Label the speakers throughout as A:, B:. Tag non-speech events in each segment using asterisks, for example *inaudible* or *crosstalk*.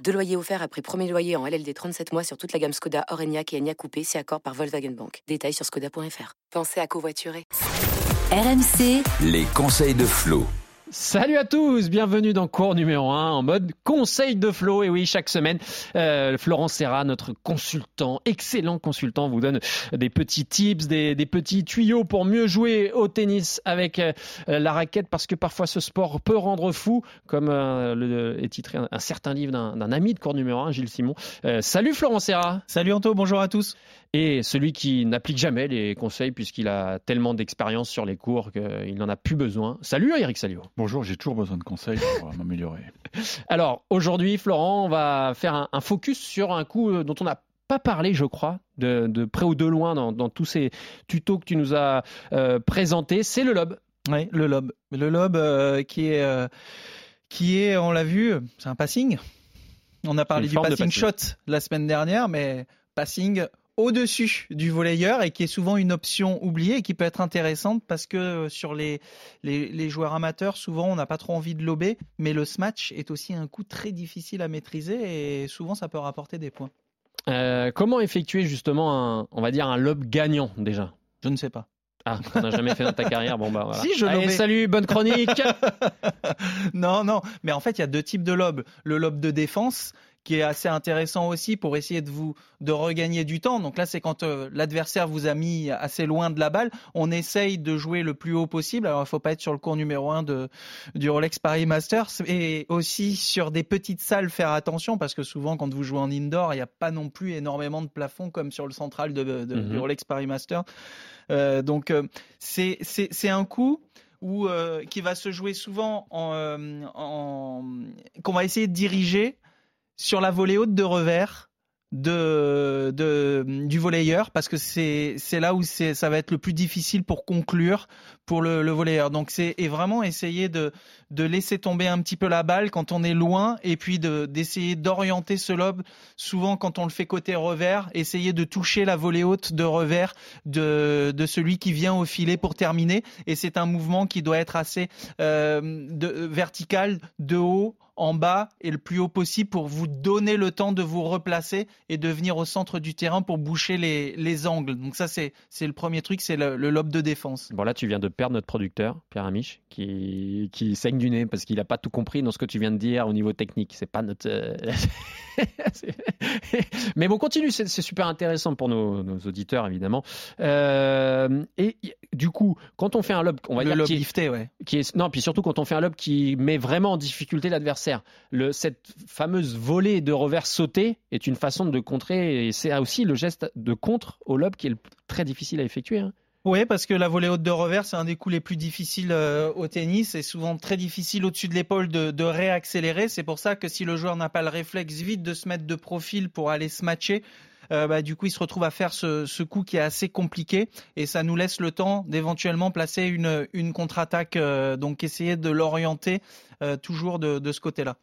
A: Deux loyers offerts après premier loyer en LLD 37 mois sur toute la gamme Skoda, Orenia et Enya Coupé, c'est accord par Volkswagen Bank. Détails sur skoda.fr. Pensez à covoiturer.
B: RMC, les conseils de Flo.
C: Salut à tous, bienvenue dans cours numéro 1 en mode conseil de Flo. Et oui, chaque semaine, euh, Florent Serra, notre consultant, excellent consultant, vous donne des petits tips, des, petits tuyaux pour mieux jouer au tennis avec euh, la raquette parce que parfois ce sport peut rendre fou, comme euh, est titré un, certain livre d'un ami de cours numéro 1, Gilles Simon. salut Florent Serra.
D: Salut Anto, bonjour à tous.
C: Et celui qui n'applique jamais les conseils puisqu'il a tellement d'expérience sur les cours qu'il n'en a plus besoin. Salut Eric Salio.
E: Bonjour, j'ai toujours besoin de conseils pour m'améliorer. *laughs*
C: Alors aujourd'hui, Florent, on va faire un, focus sur un coup euh, dont on n'a pas parlé, je crois, de, près ou de loin dans, tous ces tutos que tu nous as euh, présentés. C'est le lob.
D: Oui, le lob. Le lob euh, qui est, qui est, on l'a vu, c'est un passing. On a parlé du passing shot la semaine dernière, mais passing au-dessus du volleyeur et qui est souvent une option oubliée et qui peut être intéressante parce que euh, sur les, les, joueurs amateurs, souvent on n'a pas trop envie de lober, mais le smash est aussi un coup très difficile à maîtriser et souvent ça peut rapporter des points.
C: Euh, comment effectuer justement un, on va dire un lob gagnant déjà?
D: Je ne sais pas.
C: Ah, on n'a jamais fait dans ta carrière? Bon bah voilà. *laughs*
D: Si je
C: Allez, salut, bonne chronique. *laughs*
D: non, non, mais en fait il y a deux types de lobes. Le lob de défense qui est assez intéressant aussi pour essayer de vous de regagner du temps. Donc là, c'est quand euh, l'adversaire vous a mis assez loin de la balle, on essaye de jouer le plus haut possible. Alors il faut pas être sur le cours numéro 1 de du Rolex Paris Masters et aussi sur des petites salles faire attention parce que souvent quand vous jouez en indoor, il n'y a pas non plus énormément de plafond comme sur le central de, du mhm. Rolex Paris Masters. Euh, donc euh, c'est c'est un coup où, qui va se jouer souvent en, en qu'on va essayer de diriger sur la volée haute de revers du volleyeur parce que c'est là où ça va être le plus difficile pour conclure pour le, le volleyeur. Donc c'est vraiment essayer de laisser tomber un petit peu la balle quand on est loin et puis de d'essayer d'orienter ce lobe. Souvent quand on le fait côté revers, essayer de toucher la volée haute de revers de celui qui vient au filet pour terminer. Et c'est un mouvement qui doit être assez euh, vertical de haut en bas et le plus haut possible pour vous donner le temps de vous replacer et de venir au centre du terrain pour boucher les, les angles. Donc ça, c'est, c'est le premier truc, c'est le, lobe de défense.
C: Bon là, tu viens de perdre notre producteur, Pierre Amiche, qui, qui saigne du nez parce qu'il n'a pas tout compris dans ce que tu viens de dire au niveau technique. C'est pas notre... Euh, *laughs* Mais bon, continue, c'est, super intéressant pour nos, nos auditeurs, évidemment. Euh, et du coup, quand on fait un lobe, on va
D: le
C: dire...
D: Lobe lifté, ouais.
C: Qui est, non, puis surtout quand on fait un lobe qui met vraiment en difficulté l'adversaire cette fameuse volée de revers sauté est une façon de contrer, et c'est aussi le geste de contre au lob qui est très difficile à effectuer. Hein.
D: Oui, parce que la volée haute de revers, c'est un des coups les plus difficiles euh, au tennis. C'est souvent très difficile au-dessus de l'épaule de, réaccélérer. C'est pour ça que si le joueur n'a pas le réflexe vite de se mettre de profil pour aller se matcher, euh, bah, du coup, il se retrouve à faire ce, coup qui est assez compliqué et ça nous laisse le temps d'éventuellement placer une, contre-attaque. Euh, donc, essayer de l'orienter euh, toujours de, ce côté-là.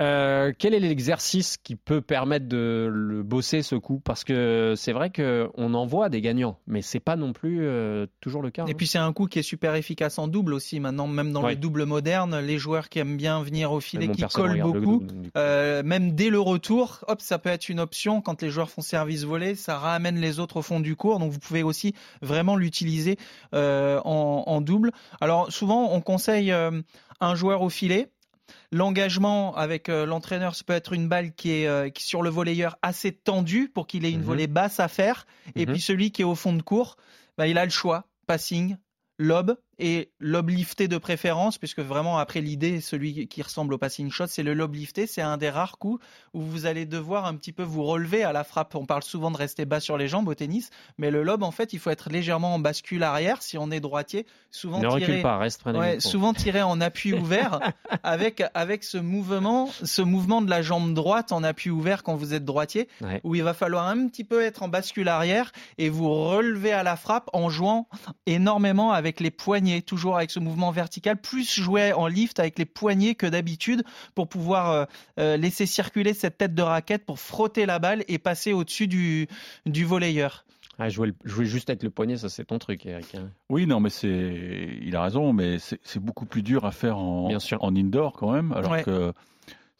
C: Euh, quel est l'exercice qui peut permettre de le bosser ce coup? Parce que c'est vrai qu'on en voit des gagnants, mais c'est pas non plus euh, toujours le cas.
D: Et
C: hein.
D: puis c'est un coup qui est super efficace en double aussi. Maintenant, même dans le double moderne, les joueurs qui aiment bien venir au filet, qui collent beaucoup, même dès le retour, hop, ça peut être une option quand les joueurs font service volé, ça ramène les autres au fond du cours. Donc vous pouvez aussi vraiment l'utiliser en, en, double. Alors souvent, on conseille un joueur au filet. L'engagement avec euh, l'entraîneur, ça peut être une balle qui est, euh, sur le volleyeur assez tendue pour qu'il ait une mhm. volée basse à faire. Et mhm. puis celui qui est au fond de cours, bah, il a le choix, passing, lob et lob lifté de préférence, puisque vraiment après l'idée, celui qui ressemble au passing shot, c'est le lob lifté. C'est un des rares coups où vous allez devoir un petit peu vous relever à la frappe. On parle souvent de rester bas sur les jambes au tennis, mais le lob, en fait, il faut être légèrement en bascule arrière si on est droitier. Souvent
C: ne
D: tiré,
C: pas, reste
D: ouais, souvent tiré en appui *laughs* ouvert avec avec ce mouvement, ce mouvement de la jambe droite en appui ouvert quand vous êtes droitier,
C: ouais.
D: où il va falloir un petit peu être en bascule arrière et vous relever à la frappe en jouant énormément avec les poignets toujours avec ce mouvement vertical, plus jouer en lift avec les poignets que d'habitude pour pouvoir euh, euh, laisser circuler cette tête de raquette pour frotter la balle et passer au-dessus du, du volleyeur.
C: Ah, jouer, jouer, juste avec le poignet, ça c'est ton truc, Eric. Hein.
E: Oui, non, mais c'est, il a raison, mais c'est beaucoup plus dur à faire en, en indoor quand même, alors
D: ouais.
E: que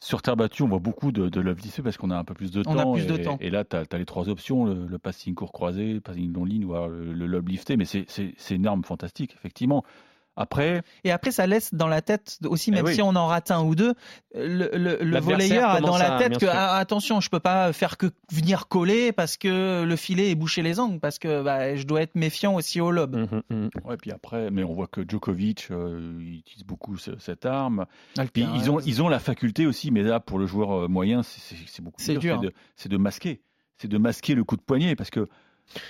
E: sur terre battue, on voit beaucoup de, de love parce qu'on a un peu plus de
D: on
E: temps.
D: A plus
E: et,
D: de temps.
E: et là, tu as, as, les trois options le, le, passing court croisé, le passing long ligne ou le, le lob lifté. Mais c'est une arme fantastique, effectivement. Après.
D: Et après, ça laisse dans la tête aussi, même
E: eh oui.
D: si on en rate un ou deux, le, le, le volleyeur a dans la tête que ah, attention, je peux pas faire que venir coller parce que le filet est bouché les angles, parce que bah, je dois être méfiant aussi au lob.
E: Mmh, mmh. Ouais, puis après, mais on voit que Djokovic euh, il utilise beaucoup ce, cette arme. Puis ils ont ils ont la faculté aussi, mais là pour le joueur moyen, c'est beaucoup
D: plus
E: dur.
D: dur.
E: C'est de, de masquer, c'est de masquer le coup de poignet parce que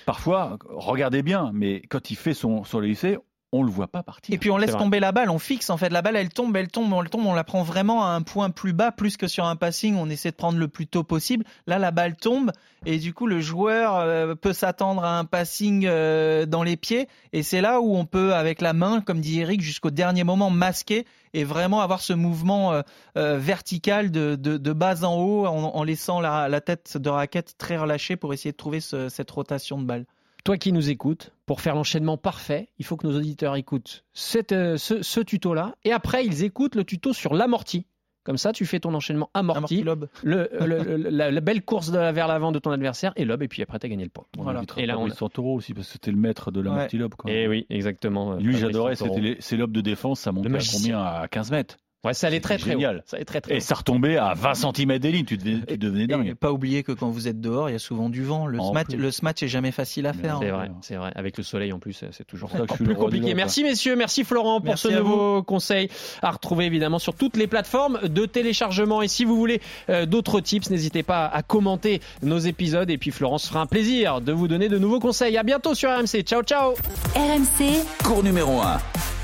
E: parfois, regardez bien, mais quand il fait son son lycée, on le voit pas partir.
D: Et puis on laisse tomber la balle, on fixe en fait. La balle, elle tombe, elle tombe, on le tombe, on la prend vraiment à un point plus bas, plus que sur un passing, on essaie de prendre le plus tôt possible. Là, la balle tombe et du coup le joueur euh, peut s'attendre à un passing euh, dans les pieds. Et c'est là où on peut avec la main, comme dit Eric, jusqu'au dernier moment masquer et vraiment avoir ce mouvement euh, vertical de, de, de, bas en haut en, en laissant la, la, tête de raquette très relâchée pour essayer de trouver ce, cette rotation de balle
C: toi qui nous écoutes, pour faire l'enchaînement parfait, il faut que nos auditeurs écoutent cette, euh, ce, ce tuto-là, et après ils écoutent le tuto sur l'amorti. Comme ça, tu fais ton enchaînement amorti,
D: amorti
C: le, le, le, la, la, belle course de la, vers l'avant de ton adversaire et lob, et puis après, tu as gagné le point.
E: Voilà. Et là, on a Santoro aussi, parce que c'était le maître de l'amorti
C: ouais.
E: lob. Quoi.
C: Et oui, exactement.
E: Lui, j'adorais, c'était ses lobes de défense, ça montait à combien À 15 mètres
C: Ouais, ça allait très très
E: génial.
C: haut. Ça allait très, très
E: et
C: haut.
E: ça retombait à 20 cm des lignes, tu, devenais, tu devenais dingue.
D: Et pas oublier que quand vous êtes dehors, il y a souvent du vent. Le,
E: plus.
D: le smash est jamais facile à faire.
C: C'est vrai, c'est vrai. Avec le soleil en plus, c'est toujours
E: ça que je suis
C: plus compliqué. Merci messieurs, merci Florent pour
D: Merci
C: ce nouveau conseil à retrouver évidemment sur toutes les plateformes de téléchargement. Et si vous voulez euh, d'autres tips, n'hésitez pas à commenter nos épisodes. Et puis Florence fera un plaisir de vous donner de nouveaux conseils. À bientôt sur RMC. Ciao, ciao.
B: RMC, cours numéro 1.